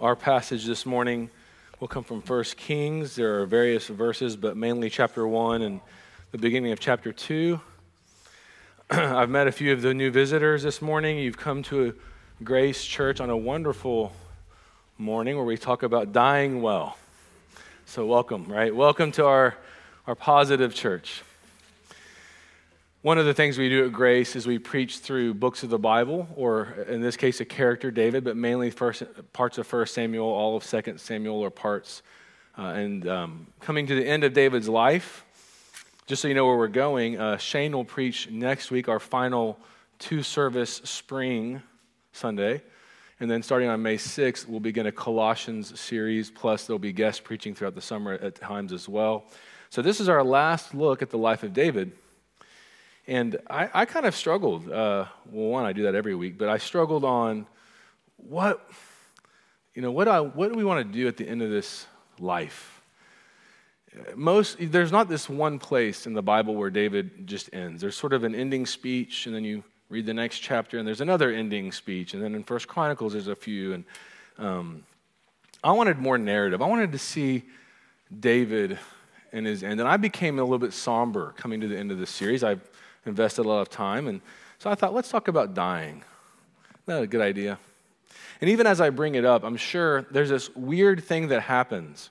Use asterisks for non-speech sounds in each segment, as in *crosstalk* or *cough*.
Our passage this morning will come from 1 Kings. There are various verses, but mainly chapter 1 and the beginning of chapter 2. *clears throat* I've met a few of the new visitors this morning. You've come to Grace Church on a wonderful morning where we talk about dying well. So, welcome, right? Welcome to our, our positive church. One of the things we do at Grace is we preach through books of the Bible, or in this case, a character, David, but mainly first, parts of 1 Samuel, all of 2 Samuel, or parts. Uh, and um, coming to the end of David's life, just so you know where we're going, uh, Shane will preach next week our final two service spring Sunday. And then starting on May 6th, we'll begin a Colossians series, plus there'll be guest preaching throughout the summer at times as well. So, this is our last look at the life of David. And I, I kind of struggled. Uh, well, one, I do that every week, but I struggled on what, you know, what, I, what do we want to do at the end of this life? Most, there's not this one place in the Bible where David just ends. There's sort of an ending speech, and then you read the next chapter, and there's another ending speech, and then in First Chronicles there's a few. And um, I wanted more narrative. I wanted to see David and his end, and I became a little bit somber coming to the end of this series. I've invested a lot of time. And so I thought, let's talk about dying. Isn't that a good idea? And even as I bring it up, I'm sure there's this weird thing that happens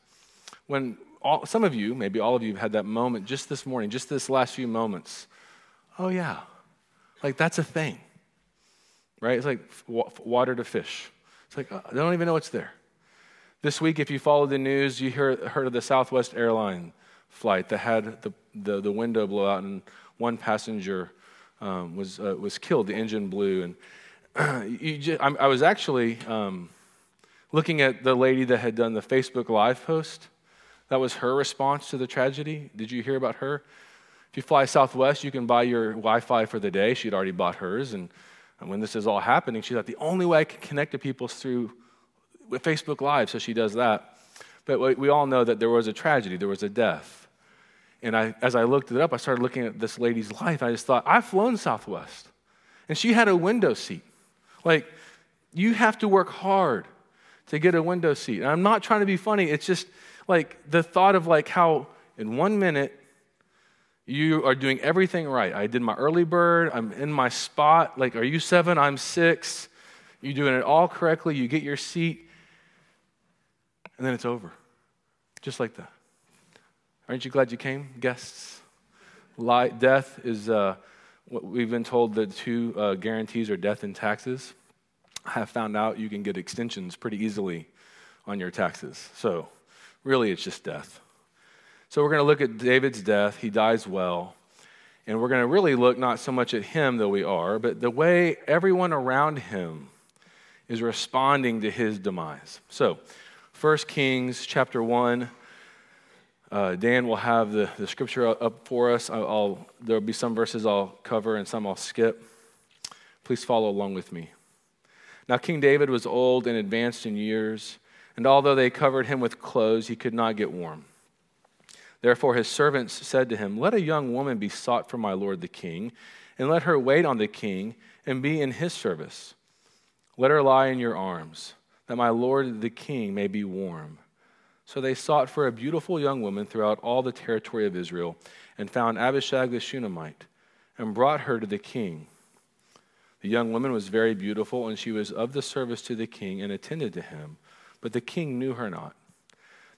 when all, some of you, maybe all of you, have had that moment just this morning, just this last few moments. Oh, yeah. Like, that's a thing, right? It's like water to fish. It's like, uh, I don't even know what's there. This week, if you followed the news, you heard, heard of the Southwest airline flight that had the, the, the window blow out and one passenger um, was, uh, was killed. The engine blew. And *clears throat* just, I, I, was actually um, looking at the lady that had done the Facebook Live post. That was her response to the tragedy. Did you hear about her? If you fly Southwest, you can buy your Wi Fi for the day. She'd already bought hers. And, and when this is all happening, she thought the only way I can connect to people is through with Facebook Live. So she does that. But we all know that there was a tragedy, there was a death. And I, as I looked it up, I started looking at this lady's life. I just thought, I've flown Southwest. And she had a window seat. Like, you have to work hard to get a window seat. And I'm not trying to be funny. It's just like the thought of like how in one minute you are doing everything right. I did my early bird. I'm in my spot. Like, are you seven? I'm six. You're doing it all correctly. You get your seat. And then it's over. Just like that. Aren't you glad you came, guests? Death is uh, what we've been told the two uh, guarantees are death and taxes. I have found out you can get extensions pretty easily on your taxes. So, really, it's just death. So, we're going to look at David's death. He dies well. And we're going to really look not so much at him, though we are, but the way everyone around him is responding to his demise. So, 1 Kings chapter 1 uh, Dan will have the, the scripture up for us. I'll, I'll, there'll be some verses I'll cover and some I'll skip. Please follow along with me. Now, King David was old and advanced in years, and although they covered him with clothes, he could not get warm. Therefore, his servants said to him, Let a young woman be sought for my lord the king, and let her wait on the king and be in his service. Let her lie in your arms, that my lord the king may be warm. So they sought for a beautiful young woman throughout all the territory of Israel and found Abishag the Shunammite and brought her to the king. The young woman was very beautiful, and she was of the service to the king and attended to him, but the king knew her not.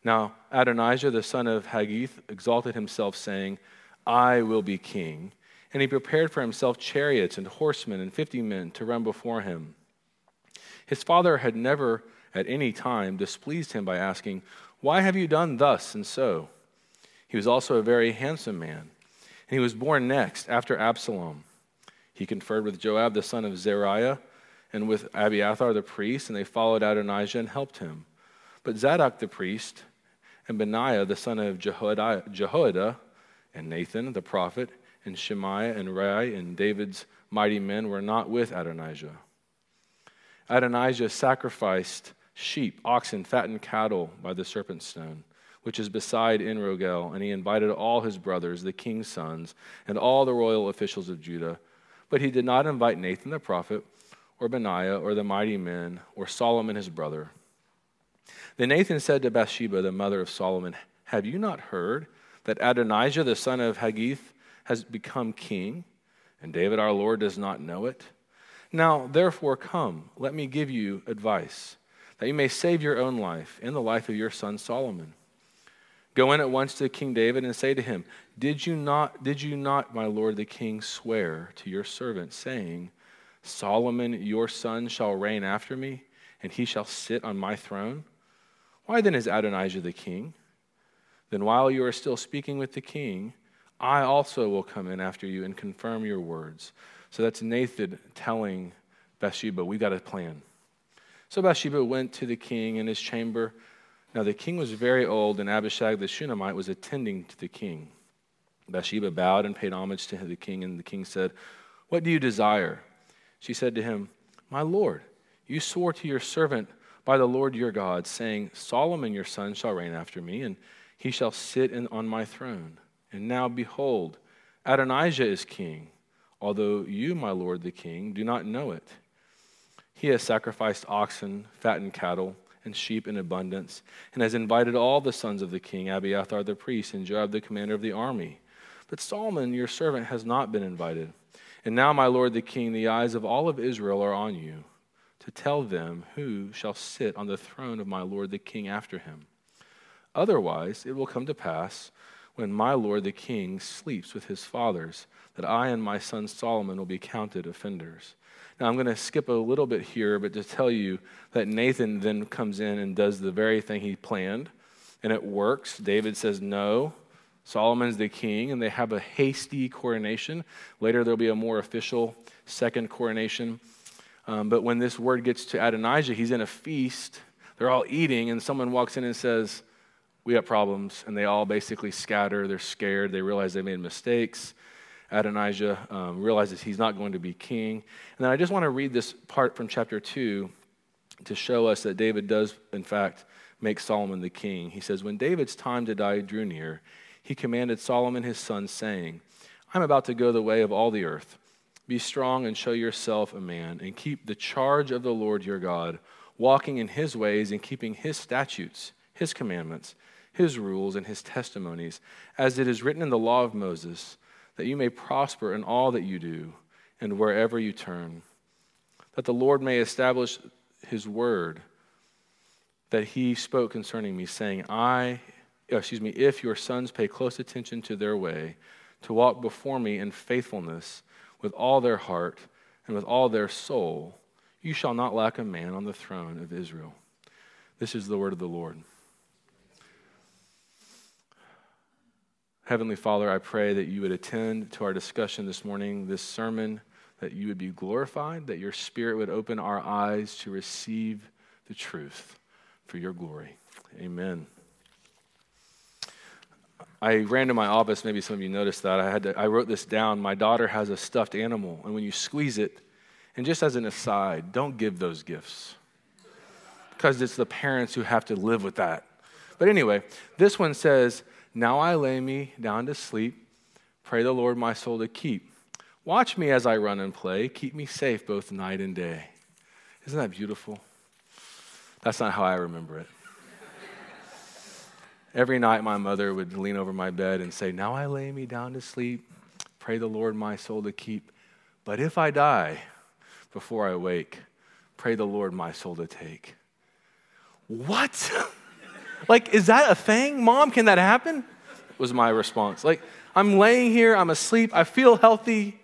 Now Adonijah the son of Haggith exalted himself, saying, I will be king. And he prepared for himself chariots and horsemen and fifty men to run before him. His father had never at any time displeased him by asking, why have you done thus and so? He was also a very handsome man, and he was born next after Absalom. He conferred with Joab the son of Zeruiah and with Abiathar the priest, and they followed Adonijah and helped him. But Zadok the priest and Benaiah the son of Jehoiada, and Nathan the prophet and Shemaiah and Rei and David's mighty men were not with Adonijah. Adonijah sacrificed sheep, oxen, fattened cattle by the serpent stone, which is beside En-rogel, and he invited all his brothers, the king's sons, and all the royal officials of Judah. But he did not invite Nathan the prophet, or Benaiah, or the mighty men, or Solomon his brother. Then Nathan said to Bathsheba, the mother of Solomon, Have you not heard that Adonijah, the son of Haggith, has become king, and David our Lord does not know it? Now, therefore, come, let me give you advice, that you may save your own life and the life of your son Solomon. Go in at once to King David and say to him, Did you not, did you not, my lord the king, swear to your servant, saying, Solomon your son shall reign after me, and he shall sit on my throne? Why then is Adonijah the king? Then while you are still speaking with the king, I also will come in after you and confirm your words. So that's Nathan telling Bathsheba, "We've got a plan. So Bathsheba went to the king in his chamber. Now the king was very old, and Abishag the Shunammite was attending to the king. Bathsheba bowed and paid homage to the king, and the king said, What do you desire? She said to him, My lord, you swore to your servant by the Lord your God, saying, Solomon your son shall reign after me, and he shall sit in, on my throne. And now behold, Adonijah is king, although you, my lord the king, do not know it. He has sacrificed oxen, fattened cattle, and sheep in abundance, and has invited all the sons of the king, Abiathar the priest, and Joab the commander of the army. But Solomon, your servant, has not been invited. And now, my lord the king, the eyes of all of Israel are on you, to tell them who shall sit on the throne of my lord the king after him. Otherwise, it will come to pass when my lord the king sleeps with his fathers, that I and my son Solomon will be counted offenders. Now, I'm going to skip a little bit here, but to tell you that Nathan then comes in and does the very thing he planned, and it works. David says, No, Solomon's the king, and they have a hasty coronation. Later, there'll be a more official second coronation. Um, but when this word gets to Adonijah, he's in a feast. They're all eating, and someone walks in and says, We have problems. And they all basically scatter. They're scared. They realize they made mistakes. Adonijah um, realizes he's not going to be king. And then I just want to read this part from chapter 2 to show us that David does, in fact, make Solomon the king. He says, When David's time to die drew near, he commanded Solomon his son, saying, I'm about to go the way of all the earth. Be strong and show yourself a man, and keep the charge of the Lord your God, walking in his ways and keeping his statutes, his commandments, his rules, and his testimonies, as it is written in the law of Moses that you may prosper in all that you do and wherever you turn, that the Lord may establish his word that he spoke concerning me, saying, I, uh, excuse me, if your sons pay close attention to their way, to walk before me in faithfulness with all their heart and with all their soul, you shall not lack a man on the throne of Israel. This is the word of the Lord. Heavenly Father, I pray that you would attend to our discussion this morning, this sermon, that you would be glorified, that your Spirit would open our eyes to receive the truth for your glory. Amen. I ran to my office. Maybe some of you noticed that. I, had to, I wrote this down. My daughter has a stuffed animal, and when you squeeze it, and just as an aside, don't give those gifts because it's the parents who have to live with that. But anyway, this one says, now I lay me down to sleep. Pray the Lord my soul to keep. Watch me as I run and play. Keep me safe both night and day. Isn't that beautiful? That's not how I remember it. Every night, my mother would lean over my bed and say, Now I lay me down to sleep. Pray the Lord my soul to keep. But if I die before I wake, pray the Lord my soul to take. What? *laughs* Like, is that a thing? Mom, can that happen? Was my response. Like, I'm laying here, I'm asleep, I feel healthy.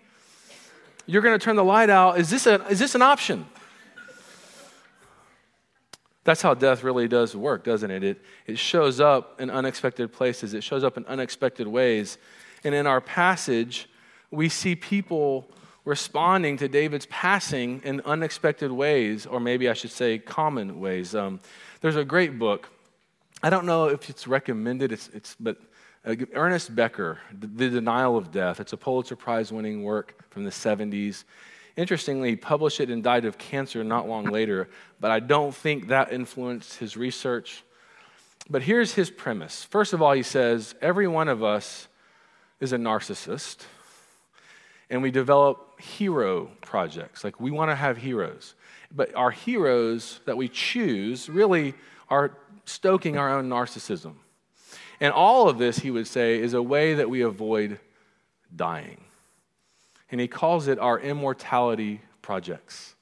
You're going to turn the light out. Is this, a, is this an option? That's how death really does work, doesn't it? it? It shows up in unexpected places, it shows up in unexpected ways. And in our passage, we see people responding to David's passing in unexpected ways, or maybe I should say common ways. Um, there's a great book I don't know if it's recommended, it's, it's, but uh, Ernest Becker, The Denial of Death, it's a Pulitzer Prize winning work from the 70s. Interestingly, he published it and died of cancer not long *laughs* later, but I don't think that influenced his research. But here's his premise. First of all, he says every one of us is a narcissist, and we develop hero projects. Like we want to have heroes. But our heroes that we choose really are stoking our own narcissism. And all of this, he would say, is a way that we avoid dying. And he calls it our immortality projects.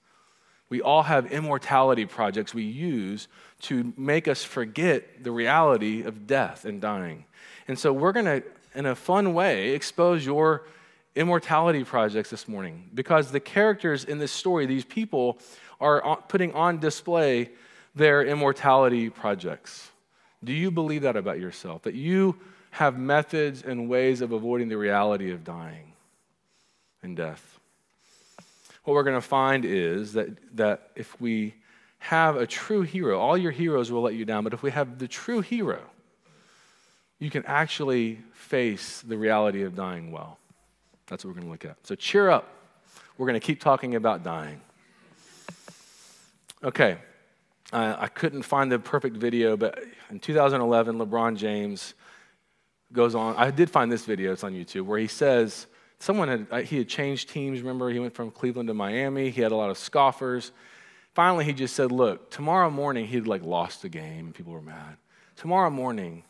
We all have immortality projects we use to make us forget the reality of death and dying. And so we're going to, in a fun way, expose your immortality projects this morning because the characters in this story, these people, are putting on display their immortality projects. Do you believe that about yourself? That you have methods and ways of avoiding the reality of dying and death? What we're going to find is that, that if we have a true hero, all your heroes will let you down, but if we have the true hero, you can actually face the reality of dying well. That's what we're going to look at. So cheer up. We're going to keep talking about dying. Okay, uh, I couldn't find the perfect video, but in 2011, LeBron James goes on. I did find this video, it's on YouTube, where he says, someone had, uh, he had changed teams. Remember, he went from Cleveland to Miami. He had a lot of scoffers. Finally, he just said, Look, tomorrow morning, he'd like lost the game and people were mad. Tomorrow morning,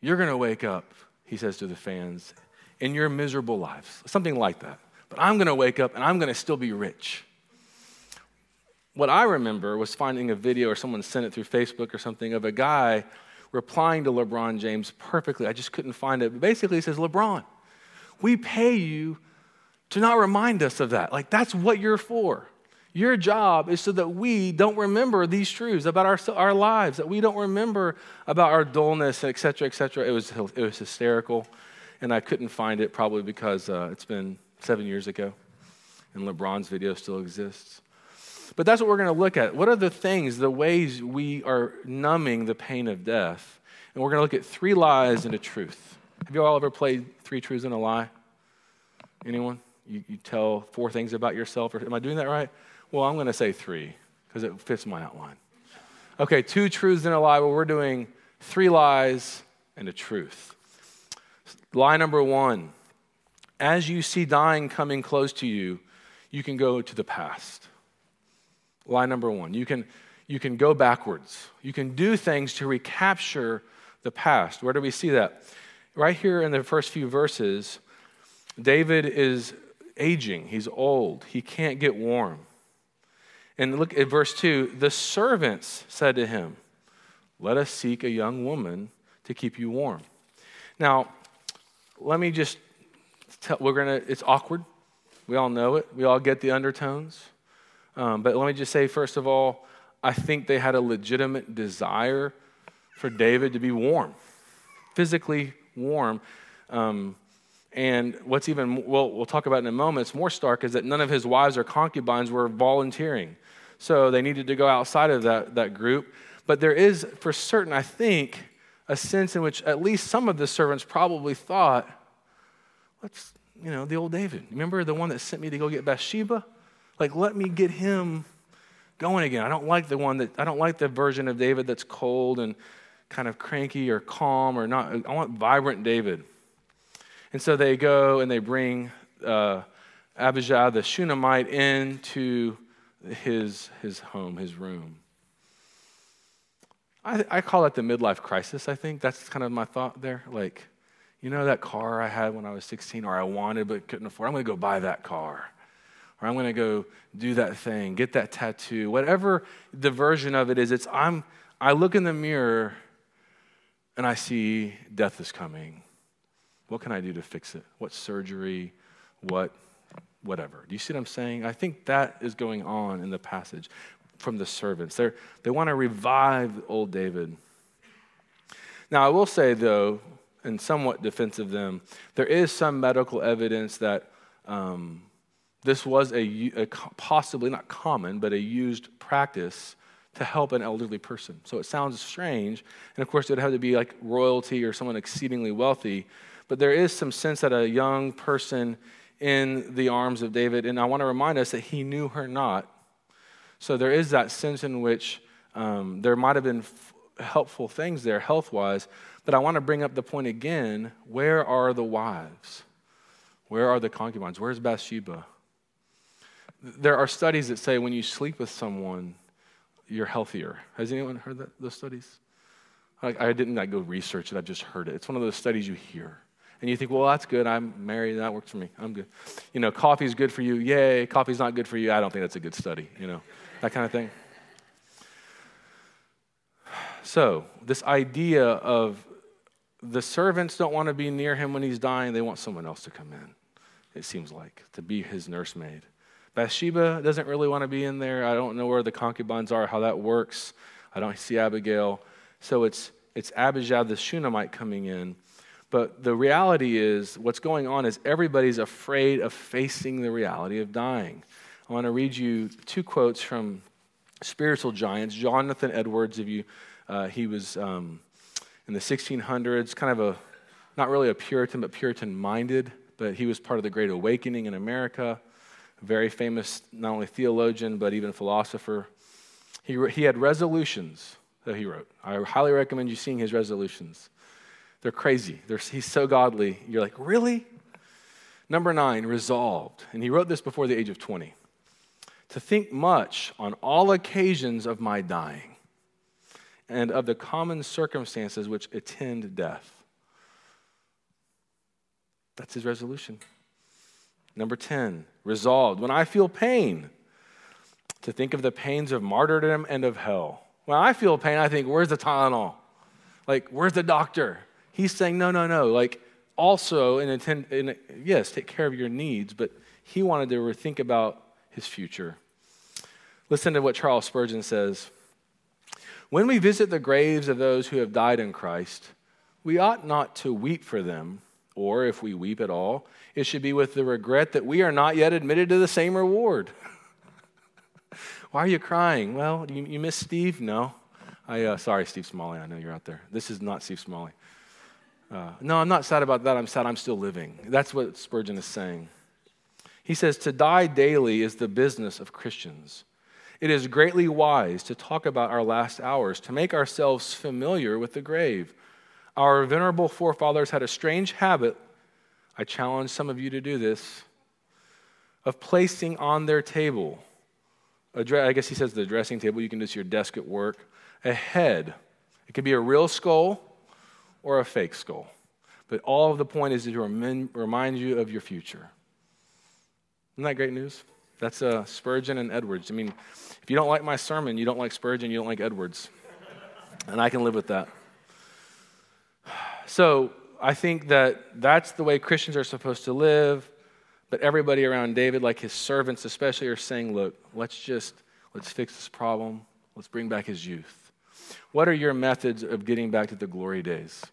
you're going to wake up, he says to the fans, in your miserable lives, something like that. But I'm going to wake up and I'm going to still be rich. What I remember was finding a video or someone sent it through Facebook or something of a guy replying to LeBron James perfectly. I just couldn't find it. But basically, he says, LeBron, we pay you to not remind us of that. Like, that's what you're for. Your job is so that we don't remember these truths about our, our lives, that we don't remember about our dullness, et cetera, et cetera. It was, it was hysterical and I couldn't find it probably because uh, it's been seven years ago, and LeBron's video still exists. But that's what we're going to look at. What are the things, the ways we are numbing the pain of death? And we're going to look at three lies and a truth. Have you all ever played Three Truths and a Lie? Anyone? You, you tell four things about yourself, or am I doing that right? Well, I'm going to say three because it fits my outline. Okay, two truths and a lie. Well, we're doing three lies and a truth. Lie number one as you see dying coming close to you, you can go to the past. Lie number one you can, you can go backwards. You can do things to recapture the past. Where do we see that? Right here in the first few verses, David is aging, he's old, he can't get warm. And look at verse 2 the servants said to him, Let us seek a young woman to keep you warm. Now, let me just tell, we're going to, it's awkward. We all know it. We all get the undertones. Um, but let me just say, first of all, I think they had a legitimate desire for David to be warm, physically warm. Um, and what's even, well, we'll talk about in a moment, it's more stark, is that none of his wives or concubines were volunteering. So they needed to go outside of that, that group. But there is, for certain, I think, a sense in which at least some of the servants probably thought, let's, you know, the old David. Remember the one that sent me to go get Bathsheba? Like, let me get him going again. I don't like the one that, I don't like the version of David that's cold and kind of cranky or calm or not. I want vibrant David. And so they go and they bring uh, Abijah the Shunammite into his, his home, his room. I, I call it the midlife crisis, I think. That's kind of my thought there. Like, you know that car I had when I was 16 or I wanted but couldn't afford? I'm going to go buy that car. Or I'm going to go do that thing, get that tattoo. Whatever the version of it is, it's I'm I look in the mirror and I see death is coming. What can I do to fix it? What surgery? What whatever. Do you see what I'm saying? I think that is going on in the passage from the servants. They're, they want to revive old David. Now, I will say, though, and somewhat defense of them, there is some medical evidence that um, this was a, a, possibly not common, but a used practice to help an elderly person. So it sounds strange. And of course, it would have to be like royalty or someone exceedingly wealthy. But there is some sense that a young person in the arms of David, and I want to remind us that he knew her not, so there is that sense in which um, there might have been f- helpful things there health wise, but I want to bring up the point again where are the wives? Where are the concubines? Where's Bathsheba? There are studies that say when you sleep with someone, you're healthier. Has anyone heard that, those studies? Like, I didn't like, go research it, I've just heard it. It's one of those studies you hear. And you think, well, that's good. I'm married. That works for me. I'm good. You know, coffee's good for you. Yay. Coffee's not good for you. I don't think that's a good study. You know, that kind of thing. So, this idea of the servants don't want to be near him when he's dying, they want someone else to come in, it seems like, to be his nursemaid. Bathsheba doesn't really want to be in there. I don't know where the concubines are, how that works. I don't see Abigail. So it's, it's Abijah the Shunammite coming in. But the reality is, what's going on is everybody's afraid of facing the reality of dying. I want to read you two quotes from spiritual giants. Jonathan Edwards, if you, uh, he was um, in the 1600s, kind of a, not really a Puritan, but Puritan minded, but he was part of the Great Awakening in America very famous, not only theologian, but even philosopher. He, he had resolutions that he wrote. I highly recommend you seeing his resolutions. They're crazy. They're, he's so godly. You're like, really? Number nine, resolved. And he wrote this before the age of 20 to think much on all occasions of my dying and of the common circumstances which attend death. That's his resolution. Number 10, resolved. When I feel pain, to think of the pains of martyrdom and of hell. When I feel pain, I think, where's the Tylenol? Like, where's the doctor? He's saying, no, no, no. Like, also, in, attend, in yes, take care of your needs, but he wanted to think about his future. Listen to what Charles Spurgeon says. When we visit the graves of those who have died in Christ, we ought not to weep for them, or if we weep at all, it should be with the regret that we are not yet admitted to the same reward. *laughs* Why are you crying? Well, you, you miss Steve? No. I, uh, sorry, Steve Smalley. I know you're out there. This is not Steve Smalley. Uh, no, I'm not sad about that. I'm sad I'm still living. That's what Spurgeon is saying. He says, To die daily is the business of Christians. It is greatly wise to talk about our last hours, to make ourselves familiar with the grave. Our venerable forefathers had a strange habit I challenge some of you to do this, of placing on their table, I guess he says the dressing table, you can this your desk at work, a head. It could be a real skull or a fake skull. But all of the point is to remind you of your future. Isn't that great news? That's uh, Spurgeon and Edwards. I mean, if you don't like my sermon, you don't like Spurgeon, you don't like Edwards. And I can live with that. So, I think that that's the way Christians are supposed to live. But everybody around David, like his servants especially, are saying, look, let's just, let's fix this problem. Let's bring back his youth. What are your methods of getting back to the glory days?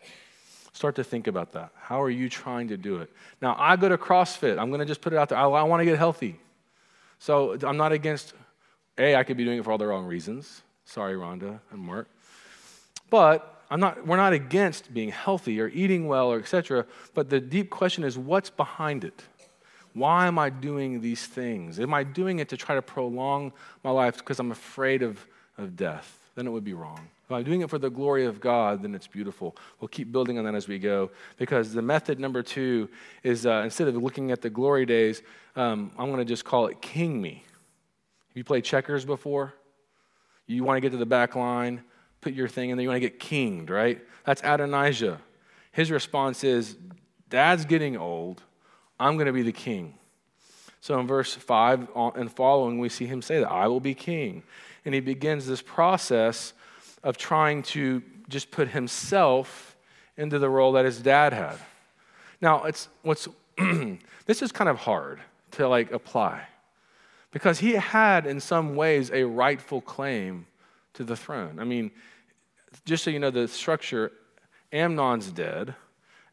Start to think about that. How are you trying to do it? Now, I go to CrossFit. I'm going to just put it out there. I, I want to get healthy. So I'm not against, A, I could be doing it for all the wrong reasons. Sorry, Rhonda and Mark. But I'm not, we're not against being healthy or eating well or etc. But the deep question is what's behind it? Why am I doing these things? Am I doing it to try to prolong my life because I'm afraid of, of death? Then it would be wrong. If I'm doing it for the glory of God, then it's beautiful. We'll keep building on that as we go because the method number two is uh, instead of looking at the glory days, um, I'm going to just call it King Me. Have you played checkers before? You want to get to the back line put your thing in there. You want to get kinged, right? That's Adonijah. His response is, Dad's getting old. I'm going to be the king. So in verse 5 and following, we see him say that I will be king. And he begins this process of trying to just put himself into the role that his dad had. Now, it's what's *clears throat* this is kind of hard to like apply because he had in some ways a rightful claim to the throne. I mean, just so you know the structure, Amnon's dead.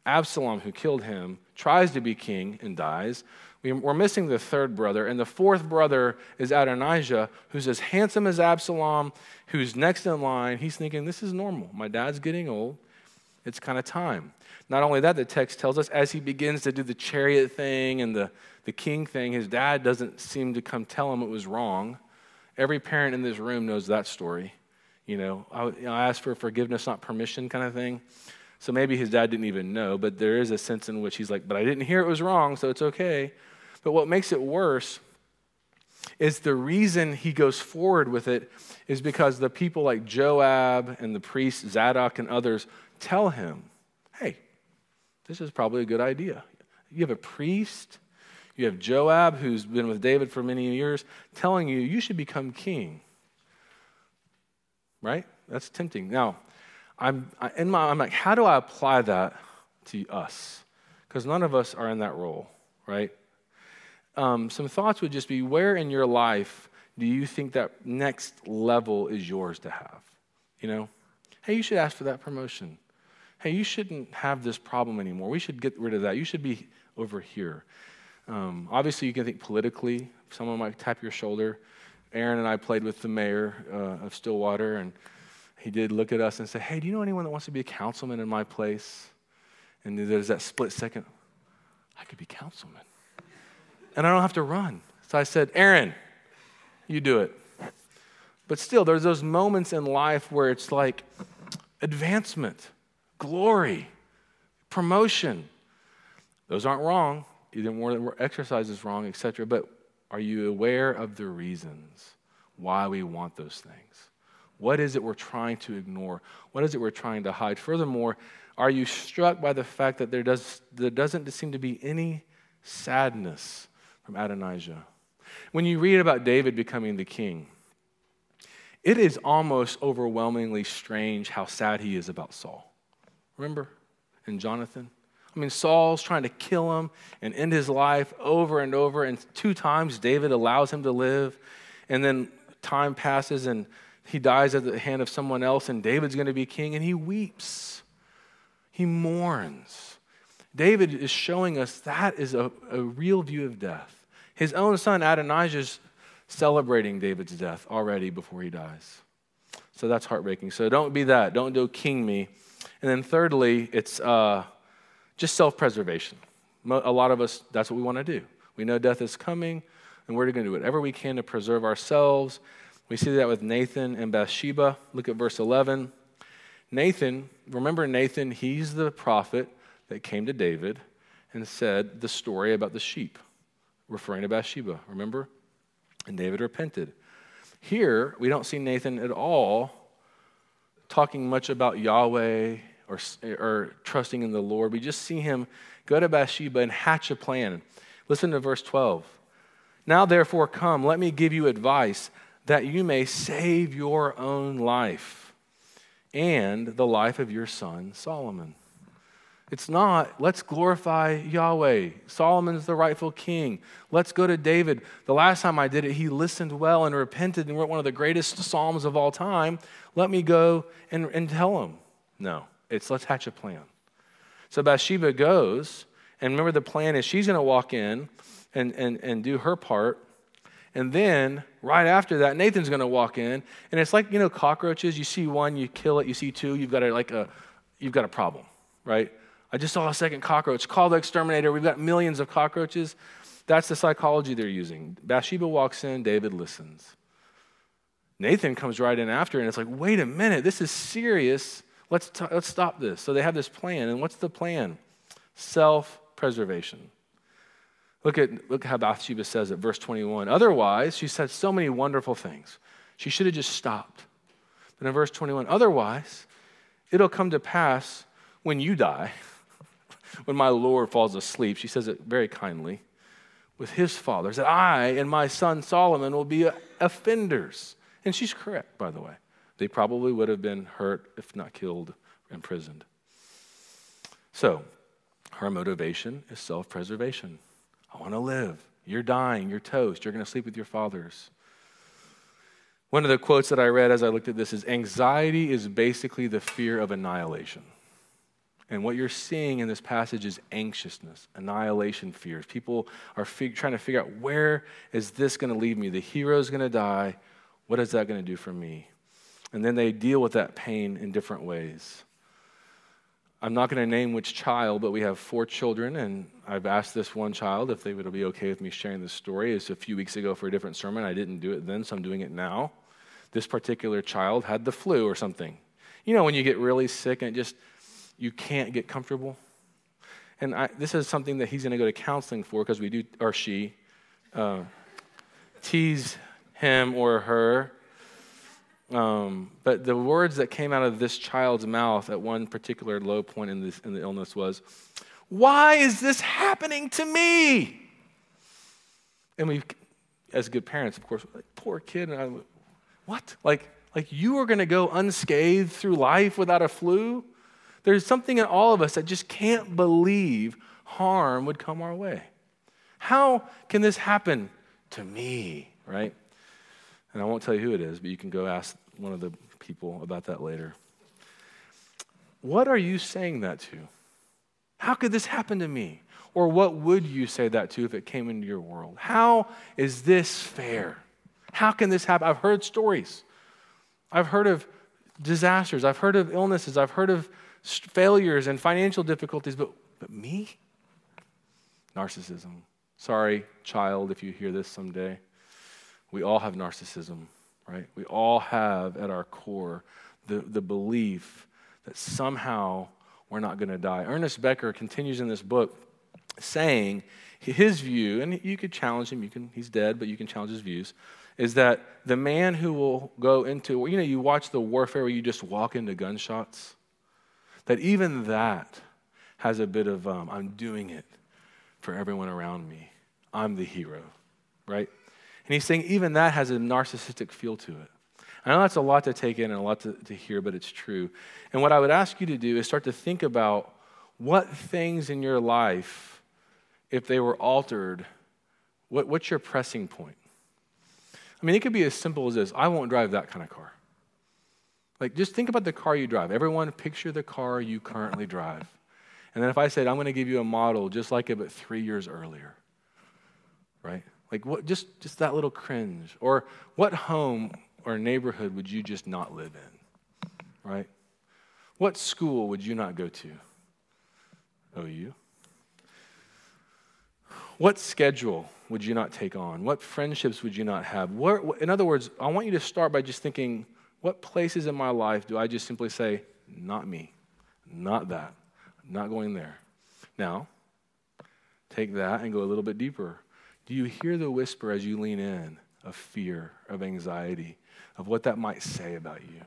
Absalom, who killed him, tries to be king and dies. We're missing the third brother, and the fourth brother is Adonijah, who's as handsome as Absalom, who's next in line. He's thinking, This is normal. My dad's getting old. It's kind of time. Not only that, the text tells us as he begins to do the chariot thing and the, the king thing, his dad doesn't seem to come tell him it was wrong. Every parent in this room knows that story. You know, I, you know, I asked for forgiveness, not permission, kind of thing. So maybe his dad didn't even know, but there is a sense in which he's like, but I didn't hear it was wrong, so it's okay. But what makes it worse is the reason he goes forward with it is because the people like Joab and the priest Zadok and others tell him, hey, this is probably a good idea. You have a priest, you have Joab, who's been with David for many years, telling you you should become king. Right? That's tempting. Now, I'm, in my, I'm like, how do I apply that to us? Because none of us are in that role, right? Um, some thoughts would just be where in your life do you think that next level is yours to have? You know, hey, you should ask for that promotion. Hey, you shouldn't have this problem anymore. We should get rid of that. You should be over here. Um, obviously, you can think politically. Someone might tap your shoulder. Aaron and I played with the mayor uh, of Stillwater, and he did look at us and say, Hey, do you know anyone that wants to be a councilman in my place? And there's that split second, I could be councilman. And I don't have to run. So I said, Aaron, you do it. But still, there's those moments in life where it's like advancement, glory, promotion. Those aren't wrong. Either more exercise is wrong, etc. But are you aware of the reasons why we want those things? What is it we're trying to ignore? What is it we're trying to hide? Furthermore, are you struck by the fact that there, does, there doesn't seem to be any sadness from Adonijah? When you read about David becoming the king, it is almost overwhelmingly strange how sad he is about Saul. Remember? And Jonathan? I mean, Saul's trying to kill him and end his life over and over. And two times David allows him to live. And then time passes and he dies at the hand of someone else, and David's going to be king, and he weeps. He mourns. David is showing us that is a, a real view of death. His own son Adonijah is celebrating David's death already before he dies. So that's heartbreaking. So don't be that. Don't do king me. And then thirdly, it's uh, just self preservation. A lot of us, that's what we want to do. We know death is coming, and we're going to do whatever we can to preserve ourselves we see that with Nathan and Bathsheba. Look at verse 11. Nathan, remember Nathan, he's the prophet that came to David and said the story about the sheep, referring to Bathsheba, remember? And David repented. Here, we don't see Nathan at all talking much about Yahweh or, or trusting in the Lord. We just see him go to Bathsheba and hatch a plan. Listen to verse 12. Now, therefore, come, let me give you advice that you may save your own life and the life of your son Solomon. It's not, let's glorify Yahweh. Solomon's the rightful king. Let's go to David. The last time I did it, he listened well and repented and wrote one of the greatest Psalms of all time. Let me go and, and tell him. No, it's let's hatch a plan. So Bathsheba goes, and remember the plan is she's going to walk in and, and, and do her part. And then right after that, Nathan's going to walk in, and it's like you know cockroaches. You see one, you kill it. You see two, you've got a, like a, you've got a problem, right? I just saw a second cockroach. Call the exterminator. We've got millions of cockroaches. That's the psychology they're using. Bathsheba walks in, David listens. Nathan comes right in after, and it's like, wait a minute, this is serious. Let's, t- let's stop this. So they have this plan, and what's the plan? Self preservation. Look at look how Bathsheba says it, verse 21. Otherwise, she said so many wonderful things. She should have just stopped. But in verse 21, otherwise, it'll come to pass when you die, *laughs* when my Lord falls asleep, she says it very kindly, with his fathers, that I and my son Solomon will be offenders. And she's correct, by the way. They probably would have been hurt, if not killed, imprisoned. So, her motivation is self preservation. I want to live. You're dying. You're toast. You're going to sleep with your fathers. One of the quotes that I read as I looked at this is anxiety is basically the fear of annihilation. And what you're seeing in this passage is anxiousness, annihilation fears. People are fig- trying to figure out where is this going to leave me? The hero's going to die. What is that going to do for me? And then they deal with that pain in different ways. I'm not going to name which child, but we have four children, and I've asked this one child if they would be okay with me sharing this story. It's a few weeks ago for a different sermon. I didn't do it then, so I'm doing it now. This particular child had the flu or something. You know, when you get really sick and just you can't get comfortable. And I, this is something that he's going to go to counseling for because we do, or she, uh, tease him or her. Um, but the words that came out of this child's mouth at one particular low point in, this, in the illness was, Why is this happening to me? And we, as good parents, of course, like, poor kid. And I, what? Like, like you are going to go unscathed through life without a flu? There's something in all of us that just can't believe harm would come our way. How can this happen to me, right? And I won't tell you who it is, but you can go ask one of the people about that later. What are you saying that to? How could this happen to me? Or what would you say that to if it came into your world? How is this fair? How can this happen? I've heard stories. I've heard of disasters. I've heard of illnesses. I've heard of failures and financial difficulties, but, but me? Narcissism. Sorry, child, if you hear this someday. We all have narcissism, right? We all have at our core the, the belief that somehow we're not going to die. Ernest Becker continues in this book saying his view, and you could challenge him, you can, he's dead, but you can challenge his views, is that the man who will go into, you know, you watch the warfare where you just walk into gunshots, that even that has a bit of, um, I'm doing it for everyone around me. I'm the hero, right? And he's saying even that has a narcissistic feel to it. I know that's a lot to take in and a lot to, to hear, but it's true. And what I would ask you to do is start to think about what things in your life, if they were altered, what, what's your pressing point? I mean, it could be as simple as this I won't drive that kind of car. Like, just think about the car you drive. Everyone, picture the car you currently drive. And then if I said, I'm going to give you a model just like it, but three years earlier, right? Like what just just that little cringe. Or what home or neighborhood would you just not live in? Right? What school would you not go to? Oh, you? What schedule would you not take on? What friendships would you not have? In other words, I want you to start by just thinking what places in my life do I just simply say, not me, not that, not going there? Now, take that and go a little bit deeper. Do you hear the whisper as you lean in of fear, of anxiety, of what that might say about you,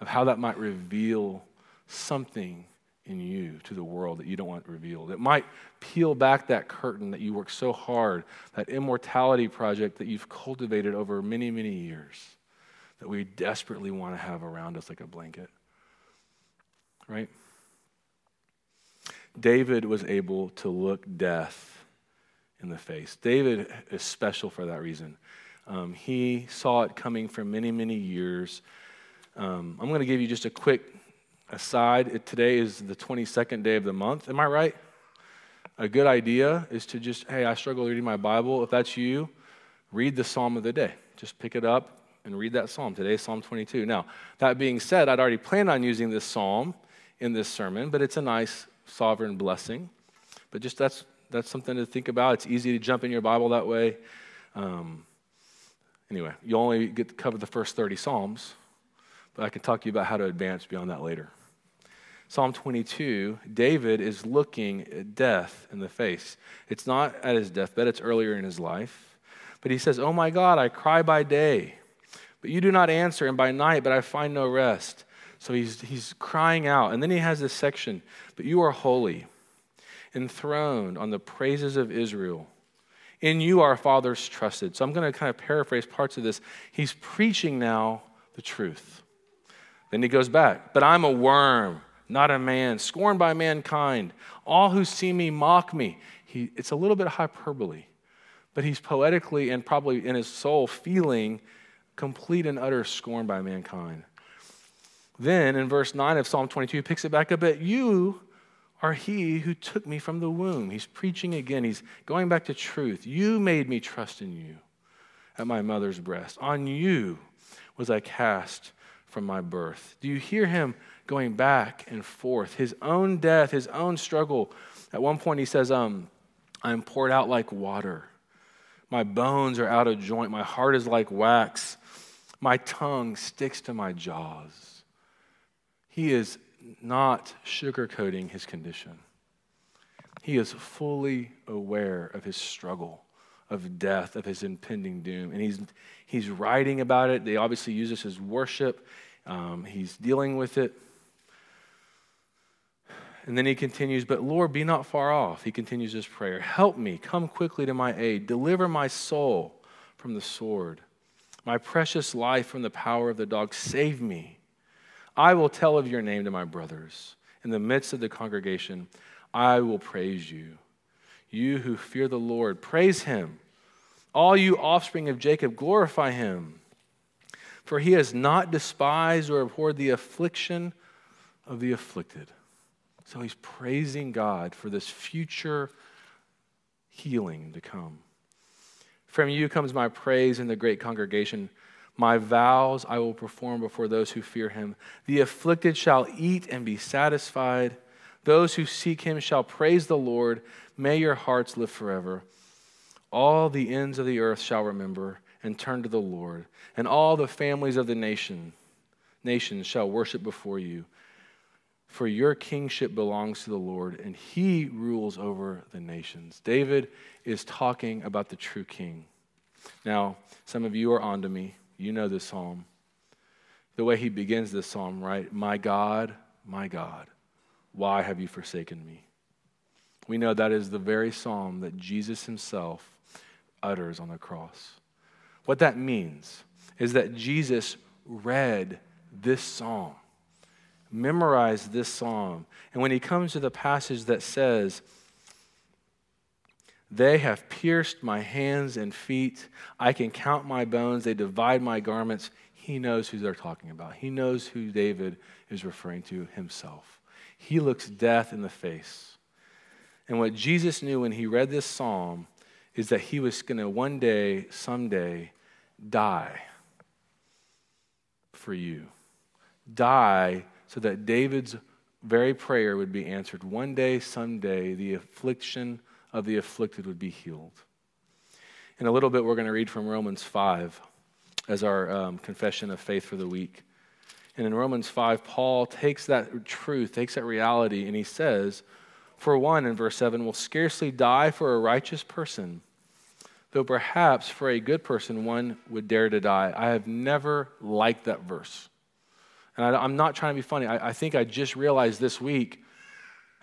of how that might reveal something in you to the world that you don't want revealed? It might peel back that curtain that you work so hard, that immortality project that you've cultivated over many, many years, that we desperately want to have around us like a blanket. Right? David was able to look death in the face. David is special for that reason. Um, he saw it coming for many, many years. Um, I'm going to give you just a quick aside. Today is the 22nd day of the month. Am I right? A good idea is to just, hey, I struggle reading my Bible. If that's you, read the psalm of the day. Just pick it up and read that psalm. Today, Psalm 22. Now, that being said, I'd already planned on using this psalm in this sermon, but it's a nice sovereign blessing. But just that's that's something to think about. It's easy to jump in your Bible that way. Um, anyway, you only get to cover the first 30 Psalms, but I can talk to you about how to advance beyond that later. Psalm 22, David is looking at death in the face. It's not at his deathbed, it's earlier in his life. But he says, Oh my God, I cry by day, but you do not answer, and by night, but I find no rest. So he's, he's crying out. And then he has this section, But you are holy enthroned on the praises of Israel. In you our fathers trusted. So I'm going to kind of paraphrase parts of this. He's preaching now the truth. Then he goes back, but I'm a worm, not a man, scorned by mankind. All who see me mock me. He, it's a little bit hyperbole, but he's poetically and probably in his soul feeling complete and utter scorn by mankind. Then in verse 9 of Psalm 22, he picks it back up at you are he who took me from the womb. He's preaching again. He's going back to truth. You made me trust in you at my mother's breast. On you was I cast from my birth. Do you hear him going back and forth? His own death, his own struggle. At one point, he says, um, I'm poured out like water. My bones are out of joint. My heart is like wax. My tongue sticks to my jaws. He is not sugarcoating his condition. He is fully aware of his struggle, of death, of his impending doom. And he's, he's writing about it. They obviously use this as worship. Um, he's dealing with it. And then he continues, But Lord, be not far off. He continues his prayer Help me, come quickly to my aid, deliver my soul from the sword, my precious life from the power of the dog. Save me. I will tell of your name to my brothers. In the midst of the congregation, I will praise you. You who fear the Lord, praise him. All you offspring of Jacob, glorify him. For he has not despised or abhorred the affliction of the afflicted. So he's praising God for this future healing to come. From you comes my praise in the great congregation. My vows I will perform before those who fear him. The afflicted shall eat and be satisfied. Those who seek him shall praise the Lord. May your hearts live forever. All the ends of the earth shall remember and turn to the Lord, and all the families of the nation nations shall worship before you. For your kingship belongs to the Lord, and he rules over the nations. David is talking about the true king. Now, some of you are onto me. You know this psalm. The way he begins this psalm, right? My God, my God, why have you forsaken me? We know that is the very psalm that Jesus himself utters on the cross. What that means is that Jesus read this psalm, memorized this psalm, and when he comes to the passage that says, they have pierced my hands and feet. I can count my bones. They divide my garments. He knows who they're talking about. He knows who David is referring to himself. He looks death in the face. And what Jesus knew when he read this psalm is that he was going to one day, someday, die for you. Die so that David's very prayer would be answered. One day, someday, the affliction of the afflicted would be healed. In a little bit, we're going to read from Romans 5 as our um, confession of faith for the week. And in Romans 5, Paul takes that truth, takes that reality, and he says, For one, in verse 7, will scarcely die for a righteous person, though perhaps for a good person one would dare to die. I have never liked that verse. And I, am not trying to be funny. I, I think I just realized this week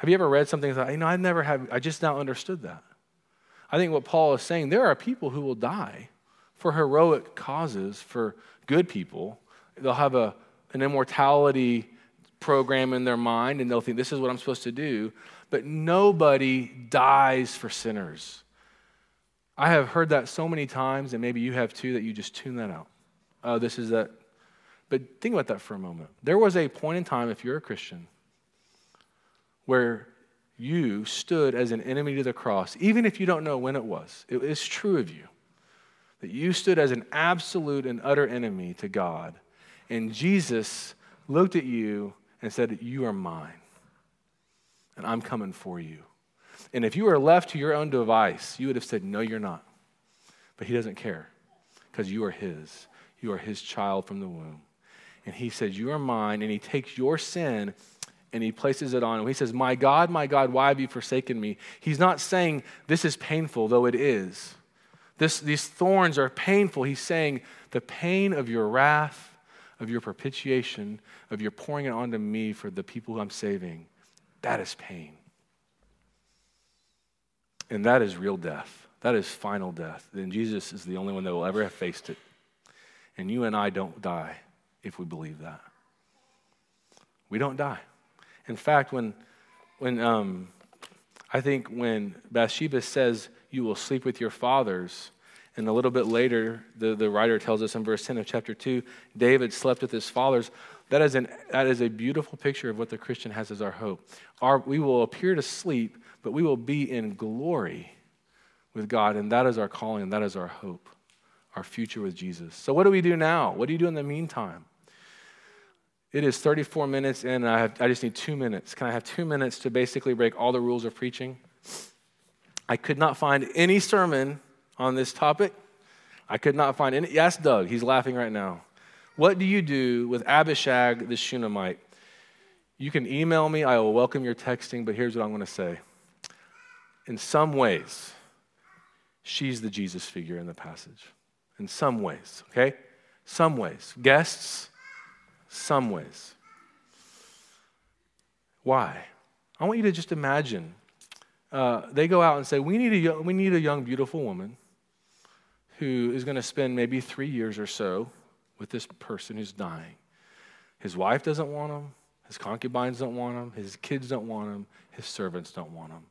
have you ever read something that, you know, I never have, I just now understood that? I think what Paul is saying, there are people who will die for heroic causes, for good people. They'll have a, an immortality program in their mind and they'll think, this is what I'm supposed to do. But nobody dies for sinners. I have heard that so many times, and maybe you have too, that you just tune that out. Oh, this is that. But think about that for a moment. There was a point in time, if you're a Christian, where you stood as an enemy to the cross, even if you don't know when it was. It is true of you that you stood as an absolute and utter enemy to God. And Jesus looked at you and said, You are mine, and I'm coming for you. And if you were left to your own device, you would have said, No, you're not. But he doesn't care because you are his. You are his child from the womb. And he says, You are mine. And he takes your sin and he places it on him. He says, My God, my God, why have you forsaken me? He's not saying this is painful, though it is. This, these thorns are painful. He's saying, The pain of your wrath, of your propitiation, of your pouring it onto me for the people who I'm saving, that is pain. And that is real death. That is final death. And Jesus is the only one that will ever have faced it. And you and I don't die if we believe that. We don't die. In fact, when, when um, I think when Bathsheba says, You will sleep with your fathers, and a little bit later, the, the writer tells us in verse 10 of chapter 2, David slept with his fathers. That is, an, that is a beautiful picture of what the Christian has as our hope. Our, we will appear to sleep, but we will be in glory with God, and that is our calling, and that is our hope, our future with Jesus. So, what do we do now? What do you do in the meantime? It is 34 minutes in, and I, have, I just need two minutes. Can I have two minutes to basically break all the rules of preaching? I could not find any sermon on this topic. I could not find any. Yes, Doug, he's laughing right now. What do you do with Abishag the Shunammite? You can email me, I will welcome your texting, but here's what I'm going to say. In some ways, she's the Jesus figure in the passage. In some ways, okay? Some ways. Guests, some ways. Why? I want you to just imagine. Uh, they go out and say, we need, a young, we need a young, beautiful woman who is going to spend maybe three years or so with this person who's dying. His wife doesn't want him. His concubines don't want him. His kids don't want him. His servants don't want him.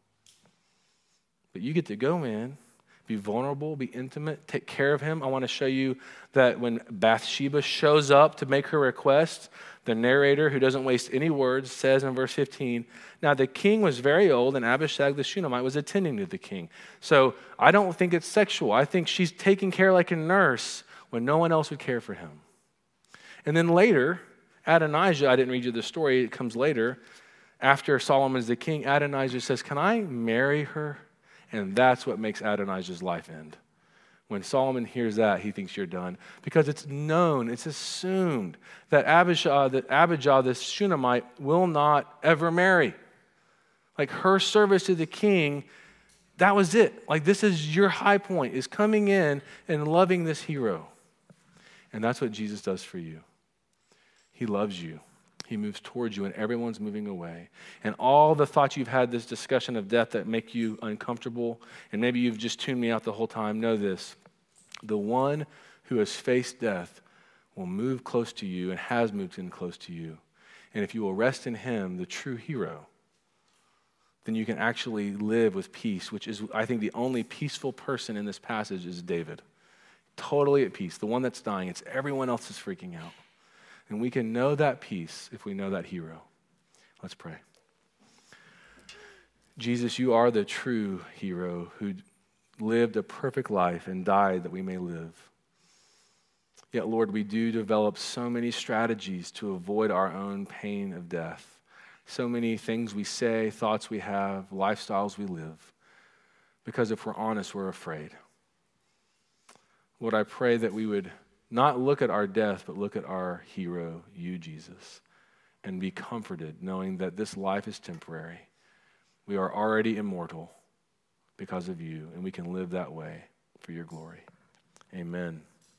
But you get to go in be vulnerable, be intimate, take care of him. I want to show you that when Bathsheba shows up to make her request, the narrator, who doesn't waste any words, says in verse 15, Now the king was very old, and Abishag the Shunammite was attending to the king. So I don't think it's sexual. I think she's taking care like a nurse when no one else would care for him. And then later, Adonijah, I didn't read you the story, it comes later. After Solomon's the king, Adonijah says, Can I marry her? And that's what makes Adonijah's life end. When Solomon hears that, he thinks you're done. Because it's known, it's assumed that Abishag, that Abishag, this Shunammite, will not ever marry. Like her service to the king, that was it. Like this is your high point, is coming in and loving this hero. And that's what Jesus does for you. He loves you. He moves towards you, and everyone's moving away. And all the thoughts you've had this discussion of death that make you uncomfortable, and maybe you've just tuned me out the whole time, know this. The one who has faced death will move close to you and has moved in close to you. And if you will rest in him, the true hero, then you can actually live with peace, which is, I think, the only peaceful person in this passage is David. Totally at peace. The one that's dying, it's everyone else is freaking out. And we can know that peace if we know that hero. Let's pray. Jesus, you are the true hero who lived a perfect life and died that we may live. Yet, Lord, we do develop so many strategies to avoid our own pain of death. So many things we say, thoughts we have, lifestyles we live. Because if we're honest, we're afraid. Lord, I pray that we would not look at our death, but look at our hero, you, Jesus, and be comforted knowing that this life is temporary. We are already immortal because of you, and we can live that way for your glory. Amen.